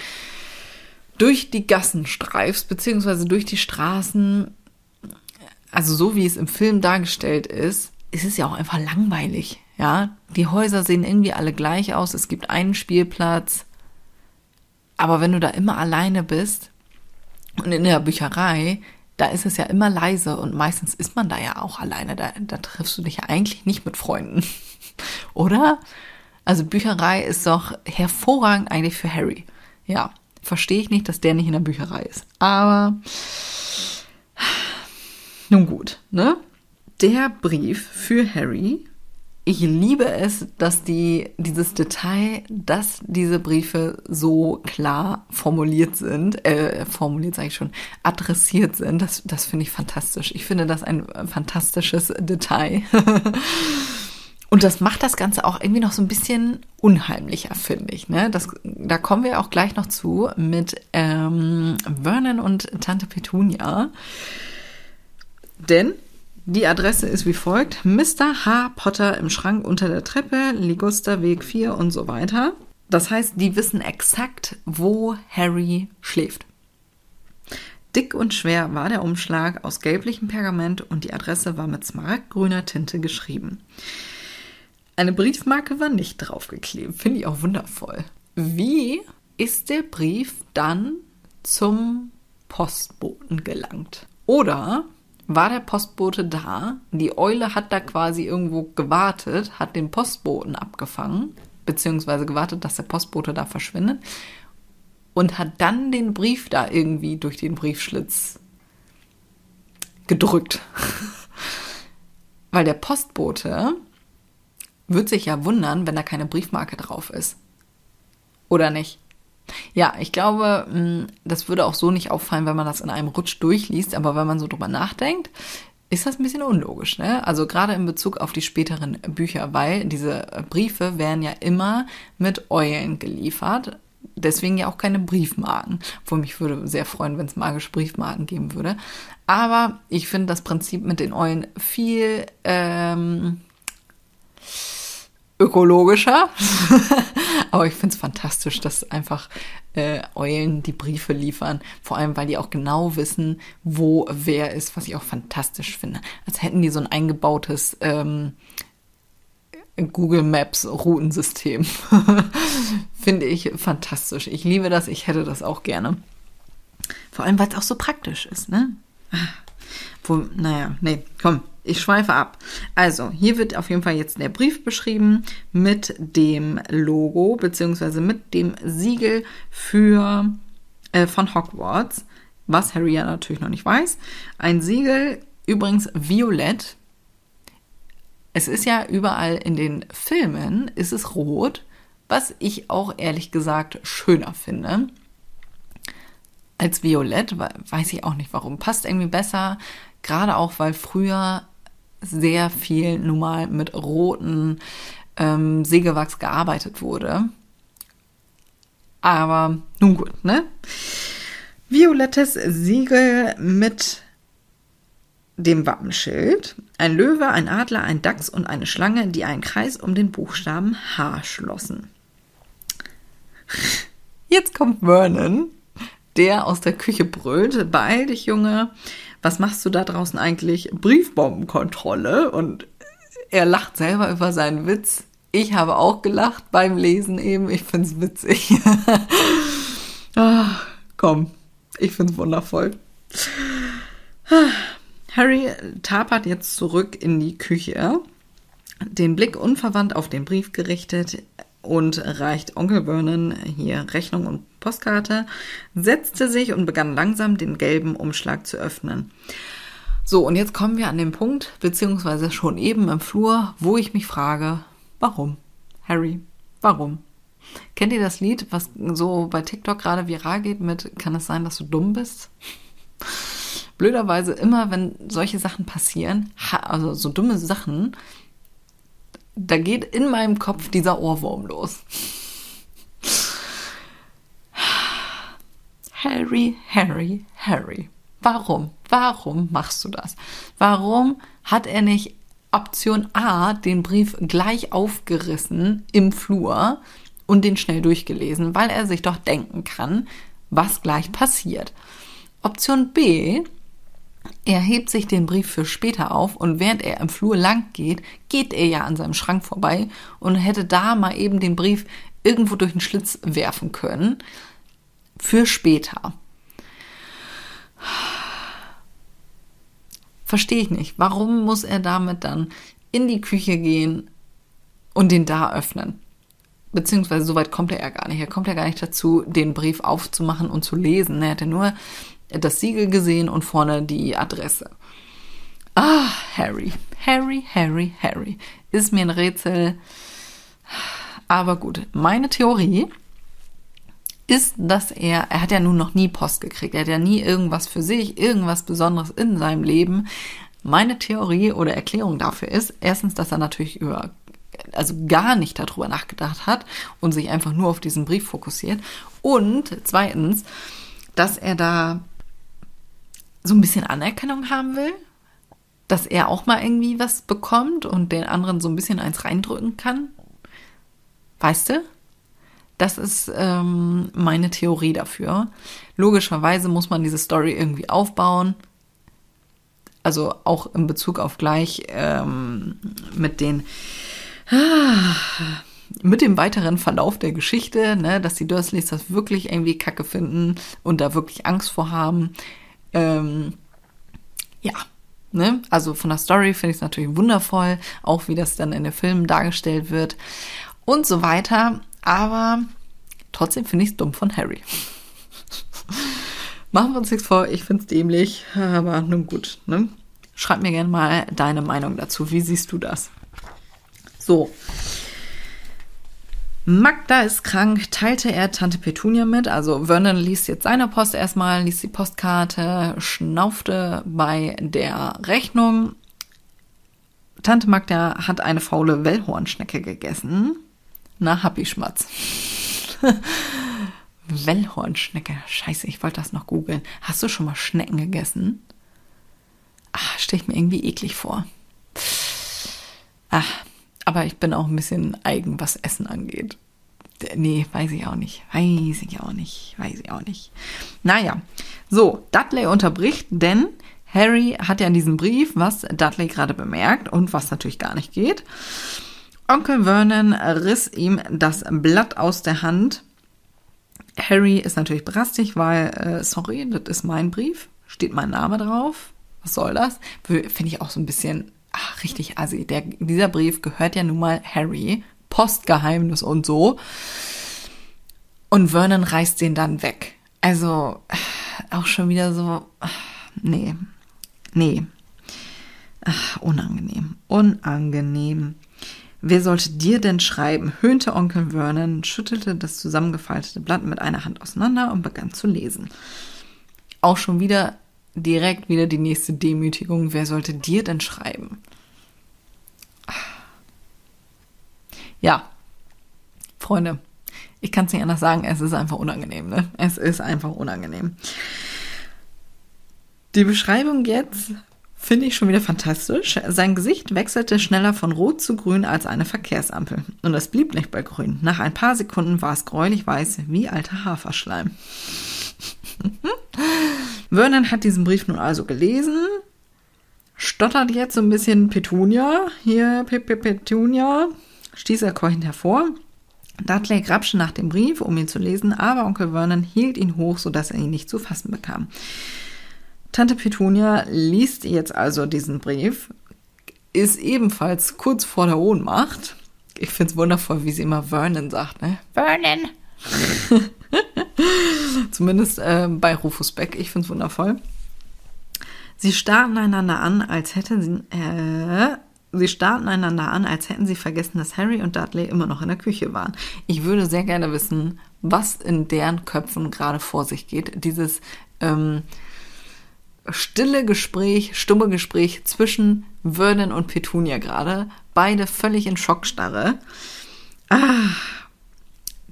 durch die Gassen streifst, beziehungsweise durch die Straßen, also so wie es im Film dargestellt ist, ist es ja auch einfach langweilig, ja. Die Häuser sehen irgendwie alle gleich aus, es gibt einen Spielplatz, aber wenn du da immer alleine bist und in der Bücherei, da ist es ja immer leise und meistens ist man da ja auch alleine, da, da triffst du dich ja eigentlich nicht mit Freunden. <laughs> Oder? Also Bücherei ist doch hervorragend eigentlich für Harry. Ja, verstehe ich nicht, dass der nicht in der Bücherei ist. Aber nun gut, ne? Der Brief für Harry. Ich liebe es, dass die, dieses Detail, dass diese Briefe so klar formuliert sind, äh, formuliert sage ich schon, adressiert sind. Das, das finde ich fantastisch. Ich finde das ein fantastisches Detail. <laughs> Und das macht das Ganze auch irgendwie noch so ein bisschen unheimlicher, finde ich. Ne? Das, da kommen wir auch gleich noch zu mit ähm, Vernon und Tante Petunia. Denn die Adresse ist wie folgt: Mr. H. Potter im Schrank unter der Treppe, Liguster Weg 4 und so weiter. Das heißt, die wissen exakt, wo Harry schläft. Dick und schwer war der Umschlag aus gelblichem Pergament und die Adresse war mit smaragdgrüner Tinte geschrieben. Eine Briefmarke war nicht draufgeklebt. Finde ich auch wundervoll. Wie ist der Brief dann zum Postboten gelangt? Oder war der Postbote da? Die Eule hat da quasi irgendwo gewartet, hat den Postboten abgefangen, beziehungsweise gewartet, dass der Postbote da verschwindet und hat dann den Brief da irgendwie durch den Briefschlitz gedrückt. <laughs> Weil der Postbote wird sich ja wundern, wenn da keine Briefmarke drauf ist. Oder nicht? Ja, ich glaube, mm, das würde auch so nicht auffallen, wenn man das in einem Rutsch durchliest, aber wenn man so drüber nachdenkt, ist das ein bisschen unlogisch, ne? Also gerade in Bezug auf die späteren Bücher, weil diese Briefe werden ja immer mit Eulen geliefert. Deswegen ja auch keine Briefmarken. Wo mich würde sehr freuen, wenn es magische Briefmarken geben würde. Aber ich finde das Prinzip mit den Eulen viel ähm, ökologischer. <laughs> Aber ich finde es fantastisch, dass einfach äh, Eulen die Briefe liefern. Vor allem, weil die auch genau wissen, wo wer ist, was ich auch fantastisch finde. Als hätten die so ein eingebautes ähm, Google Maps Routensystem. <laughs> finde ich fantastisch. Ich liebe das, ich hätte das auch gerne. Vor allem, weil es auch so praktisch ist, ne? Ah. Wo, naja, nee, komm, ich schweife ab. Also, hier wird auf jeden Fall jetzt der Brief beschrieben mit dem Logo beziehungsweise mit dem Siegel für äh, von Hogwarts, was Harry ja natürlich noch nicht weiß. Ein Siegel, übrigens violett. Es ist ja überall in den Filmen, ist es rot, was ich auch ehrlich gesagt schöner finde als violett, weiß ich auch nicht warum. Passt irgendwie besser, gerade auch weil früher sehr viel nun mal mit roten ähm, Sägewachs gearbeitet wurde. Aber nun gut, ne? Violettes Siegel mit dem Wappenschild ein Löwe, ein Adler, ein Dachs und eine Schlange, die einen Kreis um den Buchstaben H schlossen. Jetzt kommt Vernon, der aus der Küche brüllt. Beeil dich, Junge. Was machst du da draußen eigentlich? Briefbombenkontrolle. Und er lacht selber über seinen Witz. Ich habe auch gelacht beim Lesen eben. Ich finde es witzig. <laughs> ah, komm, ich finde es wundervoll. Harry tapert jetzt zurück in die Küche, den Blick unverwandt auf den Brief gerichtet und reicht Onkel Vernon hier Rechnung und Postkarte, setzte sich und begann langsam den gelben Umschlag zu öffnen. So, und jetzt kommen wir an den Punkt, beziehungsweise schon eben im Flur, wo ich mich frage, warum? Harry, warum? Kennt ihr das Lied, was so bei TikTok gerade viral geht mit Kann es sein, dass du dumm bist? Blöderweise immer, wenn solche Sachen passieren, also so dumme Sachen, da geht in meinem Kopf dieser Ohrwurm los. Harry, Harry, Harry. Warum? Warum machst du das? Warum hat er nicht Option A den Brief gleich aufgerissen im Flur und den schnell durchgelesen, weil er sich doch denken kann, was gleich passiert. Option B, er hebt sich den Brief für später auf und während er im Flur lang geht, geht er ja an seinem Schrank vorbei und hätte da mal eben den Brief irgendwo durch den Schlitz werfen können. Für später. Verstehe ich nicht. Warum muss er damit dann in die Küche gehen und den da öffnen? Beziehungsweise so weit kommt er ja gar nicht. Er kommt ja gar nicht dazu, den Brief aufzumachen und zu lesen. Er hätte nur das Siegel gesehen und vorne die Adresse. Ah, Harry, Harry, Harry, Harry. Ist mir ein Rätsel. Aber gut, meine Theorie ist, dass er, er hat ja nun noch nie Post gekriegt, er hat ja nie irgendwas für sich, irgendwas Besonderes in seinem Leben. Meine Theorie oder Erklärung dafür ist, erstens, dass er natürlich über, also gar nicht darüber nachgedacht hat und sich einfach nur auf diesen Brief fokussiert. Und zweitens, dass er da so ein bisschen Anerkennung haben will, dass er auch mal irgendwie was bekommt und den anderen so ein bisschen eins reindrücken kann. Weißt du? Das ist ähm, meine Theorie dafür. Logischerweise muss man diese Story irgendwie aufbauen. Also auch in Bezug auf gleich ähm, mit den ah, mit dem weiteren Verlauf der Geschichte, ne, dass die Dursleys das wirklich irgendwie kacke finden und da wirklich Angst vor haben. Ähm, ja, ne? Also von der Story finde ich es natürlich wundervoll, auch wie das dann in den Filmen dargestellt wird und so weiter. Aber trotzdem finde ich es dumm von Harry. <laughs> Machen wir uns nichts vor, ich finde es dämlich, aber nun gut, ne? Schreib mir gerne mal deine Meinung dazu. Wie siehst du das? So, Magda ist krank, teilte er Tante Petunia mit. Also Vernon liest jetzt seine Post erstmal, liest die Postkarte, schnaufte bei der Rechnung. Tante Magda hat eine faule Wellhornschnecke gegessen. Na, Happy Schmatz. <laughs> Wellhornschnecke. Scheiße, ich wollte das noch googeln. Hast du schon mal Schnecken gegessen? Ah, stelle ich mir irgendwie eklig vor. Ah, aber ich bin auch ein bisschen eigen, was Essen angeht. Nee, weiß ich auch nicht. Weiß ich auch nicht. Weiß ich auch nicht. Naja, so, Dudley unterbricht, denn Harry hat ja in diesem Brief, was Dudley gerade bemerkt und was natürlich gar nicht geht. Onkel Vernon riss ihm das Blatt aus der Hand. Harry ist natürlich brastig, weil, äh, sorry, das ist mein Brief, steht mein Name drauf. Was soll das? Finde ich auch so ein bisschen ach, richtig assi. Der, dieser Brief gehört ja nun mal Harry, Postgeheimnis und so. Und Vernon reißt den dann weg. Also auch schon wieder so, nee, nee. Ach, unangenehm, unangenehm. Wer sollte dir denn schreiben? höhnte Onkel Vernon, schüttelte das zusammengefaltete Blatt mit einer Hand auseinander und begann zu lesen. Auch schon wieder direkt wieder die nächste Demütigung. Wer sollte dir denn schreiben? Ja, Freunde, ich kann es nicht anders sagen, es ist einfach unangenehm. Ne? Es ist einfach unangenehm. Die Beschreibung jetzt Finde ich schon wieder fantastisch. Sein Gesicht wechselte schneller von rot zu grün als eine Verkehrsampel. Und es blieb nicht bei grün. Nach ein paar Sekunden war es gräulich weiß wie alter Haferschleim. <laughs> Vernon hat diesen Brief nun also gelesen, stottert jetzt so ein bisschen Petunia, hier Petunia, stieß er keuchend hervor. Dudley grapschte nach dem Brief, um ihn zu lesen, aber Onkel Vernon hielt ihn hoch, sodass er ihn nicht zu fassen bekam. Tante Petunia liest jetzt also diesen Brief, ist ebenfalls kurz vor der Ohnmacht. Ich finde es wundervoll, wie sie immer Vernon sagt, ne? Vernon! <laughs> <laughs> Zumindest äh, bei Rufus Beck. Ich finde es wundervoll. Sie starrten einander an, als hätten sie, äh, sie starrten einander an, als hätten sie vergessen, dass Harry und Dudley immer noch in der Küche waren. Ich würde sehr gerne wissen, was in deren Köpfen gerade vor sich geht. Dieses ähm, stille Gespräch, stumme Gespräch zwischen Vernon und Petunia gerade. Beide völlig in Schockstarre. Ah,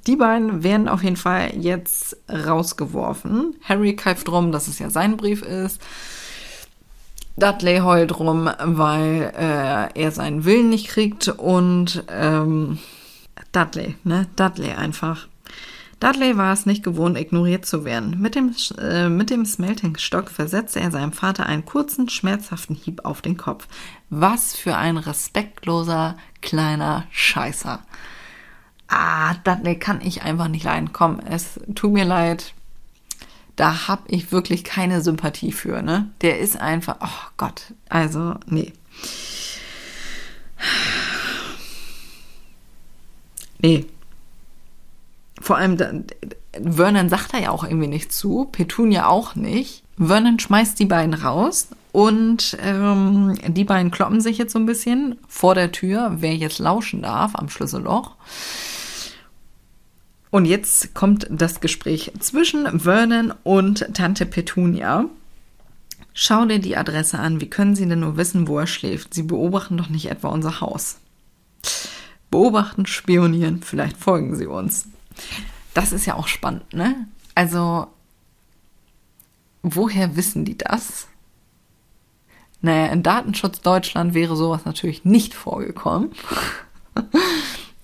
die beiden werden auf jeden Fall jetzt rausgeworfen. Harry keift rum, dass es ja sein Brief ist. Dudley heult rum, weil äh, er seinen Willen nicht kriegt. Und ähm, Dudley, ne? Dudley einfach. Dudley war es nicht gewohnt, ignoriert zu werden. Mit dem, äh, mit dem Smelting-Stock versetzte er seinem Vater einen kurzen, schmerzhaften Hieb auf den Kopf. Was für ein respektloser kleiner Scheißer. Ah, Dudley kann ich einfach nicht leiden. Komm, es tut mir leid. Da habe ich wirklich keine Sympathie für, ne? Der ist einfach, oh Gott, also, nee. Nee, vor allem, Vernon sagt da ja auch irgendwie nicht zu, Petunia auch nicht. Vernon schmeißt die beiden raus und ähm, die beiden kloppen sich jetzt so ein bisschen vor der Tür, wer jetzt lauschen darf am Schlüsselloch. Und jetzt kommt das Gespräch zwischen Vernon und Tante Petunia. Schau dir die Adresse an. Wie können Sie denn nur wissen, wo er schläft? Sie beobachten doch nicht etwa unser Haus. Beobachten, spionieren, vielleicht folgen Sie uns. Das ist ja auch spannend, ne? Also, woher wissen die das? Naja, in Datenschutz Deutschland wäre sowas natürlich nicht vorgekommen. <laughs>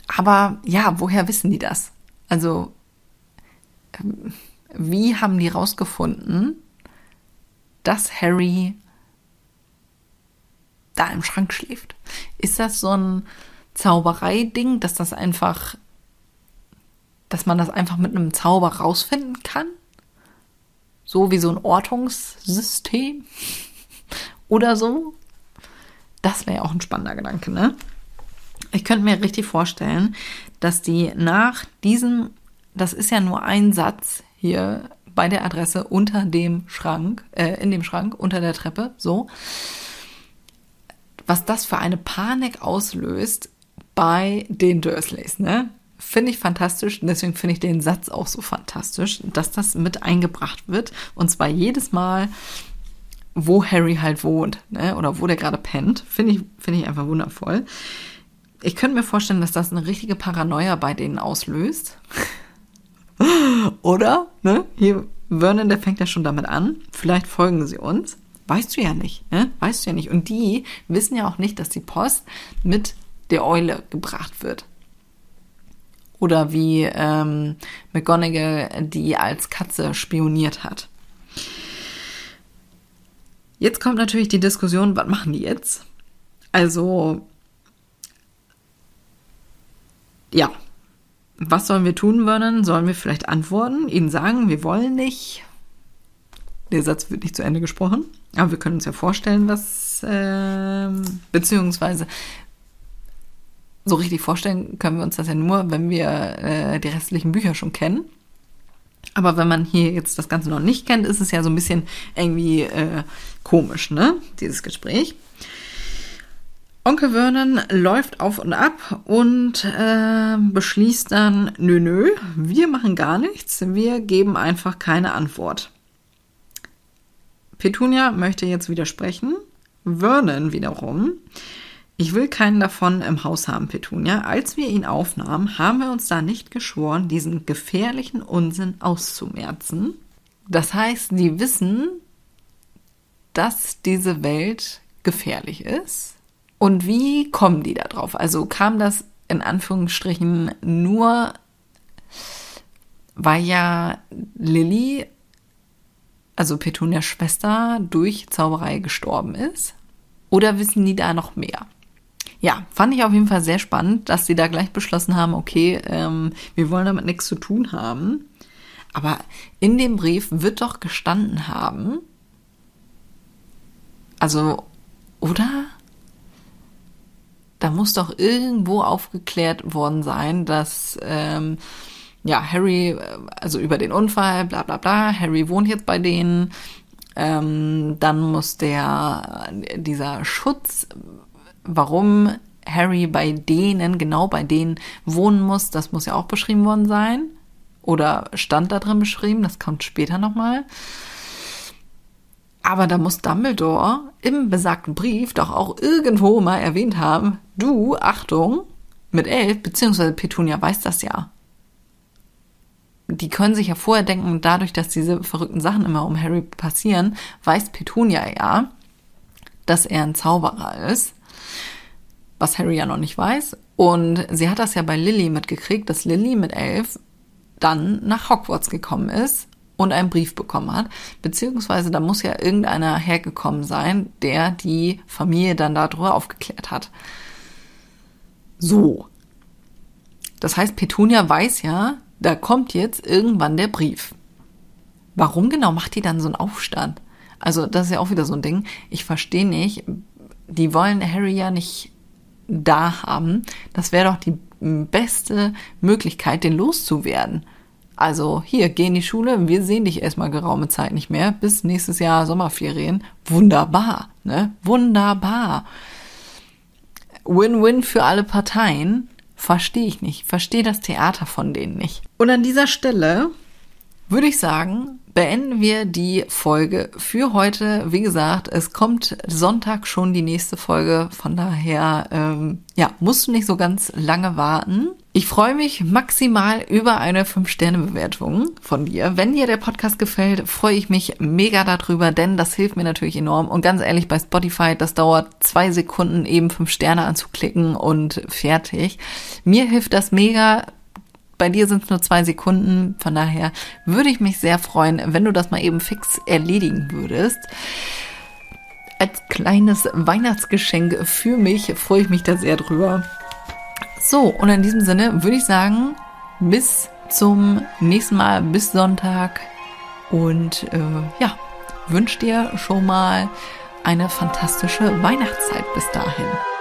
Aber ja, woher wissen die das? Also, ähm, wie haben die rausgefunden, dass Harry da im Schrank schläft? Ist das so ein Zauberei-Ding, dass das einfach dass man das einfach mit einem Zauber rausfinden kann? So wie so ein Ortungssystem <laughs> oder so? Das wäre ja auch ein spannender Gedanke, ne? Ich könnte mir richtig vorstellen, dass die nach diesem, das ist ja nur ein Satz hier bei der Adresse unter dem Schrank, äh, in dem Schrank, unter der Treppe, so, was das für eine Panik auslöst bei den Dursleys, ne? Finde ich fantastisch. Deswegen finde ich den Satz auch so fantastisch, dass das mit eingebracht wird. Und zwar jedes Mal, wo Harry halt wohnt, ne? oder wo der gerade pennt. Finde ich, finde ich einfach wundervoll. Ich könnte mir vorstellen, dass das eine richtige Paranoia bei denen auslöst. oder? Ne? Hier, Vernon, der fängt ja schon damit an. Vielleicht folgen sie uns. Weißt du ja nicht, ne? Weißt du ja nicht. Und die wissen ja auch nicht, dass die Post mit der Eule gebracht wird. Oder wie ähm, McGonagall die als Katze spioniert hat. Jetzt kommt natürlich die Diskussion, was machen die jetzt? Also, ja, was sollen wir tun, Vernon? Sollen wir vielleicht antworten, ihnen sagen, wir wollen nicht? Der Satz wird nicht zu Ende gesprochen, aber wir können uns ja vorstellen, was, äh, beziehungsweise so richtig vorstellen können wir uns das ja nur, wenn wir äh, die restlichen Bücher schon kennen. Aber wenn man hier jetzt das Ganze noch nicht kennt, ist es ja so ein bisschen irgendwie äh, komisch, ne? Dieses Gespräch. Onkel Vernon läuft auf und ab und äh, beschließt dann, nö, nö, wir machen gar nichts, wir geben einfach keine Antwort. Petunia möchte jetzt widersprechen, Vernon wiederum ich will keinen davon im Haus haben, Petunia. Als wir ihn aufnahmen, haben wir uns da nicht geschworen, diesen gefährlichen Unsinn auszumerzen. Das heißt, die wissen, dass diese Welt gefährlich ist? Und wie kommen die da drauf? Also kam das in Anführungsstrichen nur, weil ja Lilly, also Petunias Schwester, durch Zauberei gestorben ist? Oder wissen die da noch mehr? Ja, fand ich auf jeden Fall sehr spannend, dass sie da gleich beschlossen haben, okay, ähm, wir wollen damit nichts zu tun haben. Aber in dem Brief wird doch gestanden haben, also, oder? Da muss doch irgendwo aufgeklärt worden sein, dass ähm, ja Harry, also über den Unfall, bla bla bla, Harry wohnt jetzt bei denen. Ähm, dann muss der dieser Schutz, warum Harry bei denen, genau bei denen wohnen muss, das muss ja auch beschrieben worden sein. Oder stand da drin beschrieben, das kommt später nochmal. Aber da muss Dumbledore im besagten Brief doch auch irgendwo mal erwähnt haben, du, Achtung, mit elf, beziehungsweise Petunia weiß das ja. Die können sich ja vorher denken, dadurch, dass diese verrückten Sachen immer um Harry passieren, weiß Petunia ja, dass er ein Zauberer ist, was Harry ja noch nicht weiß. Und sie hat das ja bei Lily mitgekriegt, dass Lily mit elf dann nach Hogwarts gekommen ist und einen Brief bekommen hat. Beziehungsweise da muss ja irgendeiner hergekommen sein, der die Familie dann darüber aufgeklärt hat. So. Das heißt, Petunia weiß ja, da kommt jetzt irgendwann der Brief. Warum genau macht die dann so einen Aufstand? Also, das ist ja auch wieder so ein Ding. Ich verstehe nicht. Die wollen Harry ja nicht da haben. Das wäre doch die beste Möglichkeit, den loszuwerden. Also hier, geh in die Schule, wir sehen dich erstmal geraume Zeit nicht mehr, bis nächstes Jahr Sommerferien. Wunderbar, ne? Wunderbar. Win-win für alle Parteien. Verstehe ich nicht. Verstehe das Theater von denen nicht. Und an dieser Stelle würde ich sagen, beenden wir die Folge für heute. Wie gesagt, es kommt Sonntag schon die nächste Folge. Von daher, ähm, ja, musst du nicht so ganz lange warten. Ich freue mich maximal über eine 5-Sterne-Bewertung von dir. Wenn dir der Podcast gefällt, freue ich mich mega darüber, denn das hilft mir natürlich enorm. Und ganz ehrlich, bei Spotify, das dauert zwei Sekunden, eben 5 Sterne anzuklicken und fertig. Mir hilft das mega bei dir sind es nur zwei Sekunden. Von daher würde ich mich sehr freuen, wenn du das mal eben fix erledigen würdest. Als kleines Weihnachtsgeschenk für mich freue ich mich da sehr drüber. So, und in diesem Sinne würde ich sagen, bis zum nächsten Mal, bis Sonntag. Und äh, ja, wünsche dir schon mal eine fantastische Weihnachtszeit bis dahin.